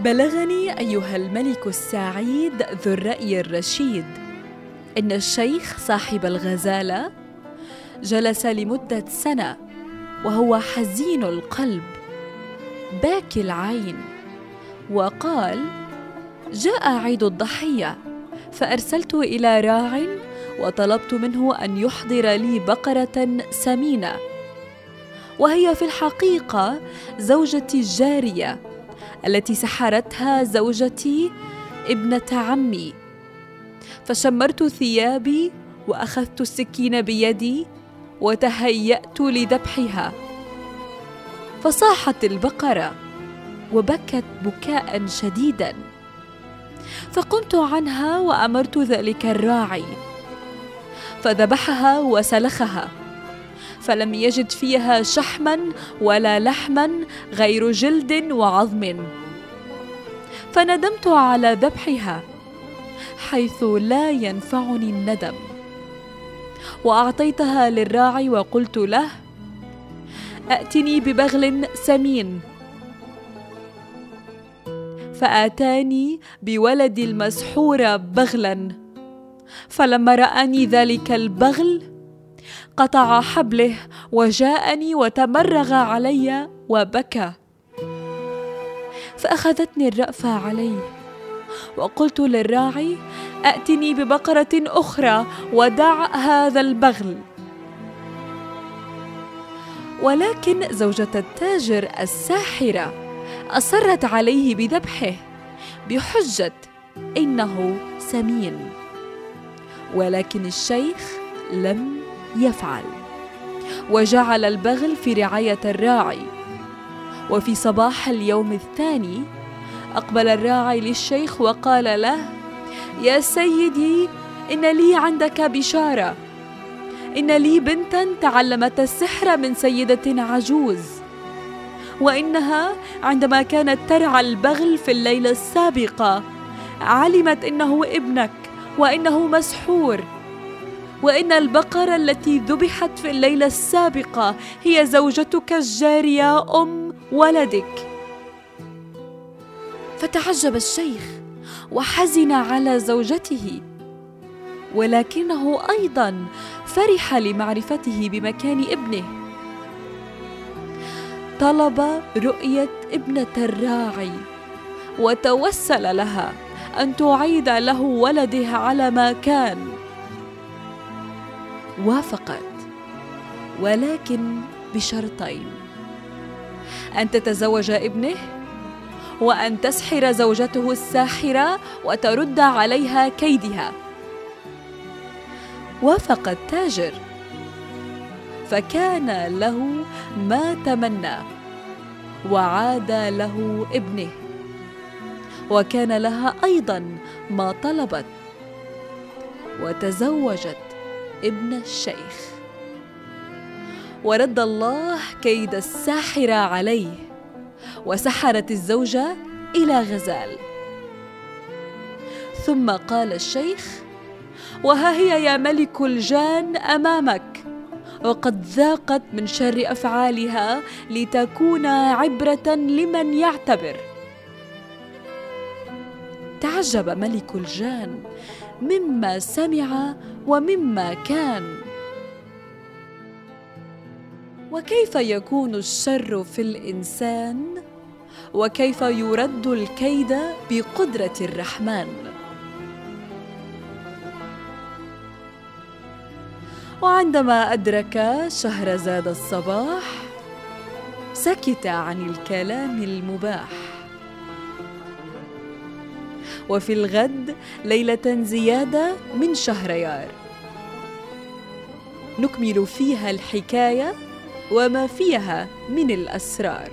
بلغني أيها الملك السعيد ذو الرأي الرشيد. إن الشيخ صاحب الغزالة جلس لمدة سنة وهو حزين القلب باكي العين وقال جاء عيد الضحية فأرسلت إلى راع وطلبت منه أن يحضر لي بقرة سمينة وهي في الحقيقة زوجتي الجارية التي سحرتها زوجتي ابنة عمي. فشمرت ثيابي وأخذت السكين بيدي وتهيأت لذبحها. فصاحت البقرة وبكت بكاء شديدا. فقمت عنها وأمرت ذلك الراعي. فذبحها وسلخها. فلم يجد فيها شحما ولا لحما غير جلد وعظم. فندمت على ذبحها حيث لا ينفعني الندم. وأعطيتها للراعي وقلت له أتني ببغل سمين. فآتاني بولد المسحور بغلا. فلما رآني ذلك البغل قطع حبله وجاءني وتمرغ علي وبكى. فأخذتني الرافه عليه وقلت للراعي أتني ببقرة أخرى ودع هذا البغل. ولكن زوجة التاجر الساحرة أصرت عليه بذبحه بحجة إنه سمين. ولكن الشيخ لم يفعل. وجعل البغل في رعاية الراعي. وفي صباح اليوم الثاني أقبل الراعي للشيخ وقال له يا سيدي إن لي عندك بشارة. إن لي بنتا تعلمت السحر من سيدة عجوز. وإنها عندما كانت ترعى البغل في الليلة السابقة علمت إنه ابنك وإنه مسحور وإن البقرة التي ذبحت في الليلة السابقة هي زوجتك الجارية أم ولدك. فتعجب الشيخ وحزن على زوجته ولكنه أيضا فرح لمعرفته بمكان ابنه. طلب رؤية ابنة الراعي وتوسل لها أن تعيد له ولده على ما كان. وافقت ولكن بشرطين. أن تتزوج ابنه وأن تسحر زوجته الساحرة وترد عليها كيدها. وافق التاجر فكان له ما تمنى وعاد له ابنه. وكان لها أيضا ما طلبت وتزوجت. ابن الشيخ. ورد الله كيد الساحره عليه وسحرت الزوجه إلى غزال. ثم قال الشيخ وها هي يا ملك الجان أمامك؟ وقد ذاقت من شر أفعالها لتكون عبرة لمن يعتبر. تعجب ملك الجان مما سمع ومما كان. وكيف يكون الشر في الإنسان؟ وكيف يرد الكيد بقدرة الرحمن؟ وعندما أدرك شهرزاد الصباح سكت عن الكلام المباح. وفي الغد ليلة زيادة من شهريار. نكمل فيها الحكاية وما فيها من الأسرار.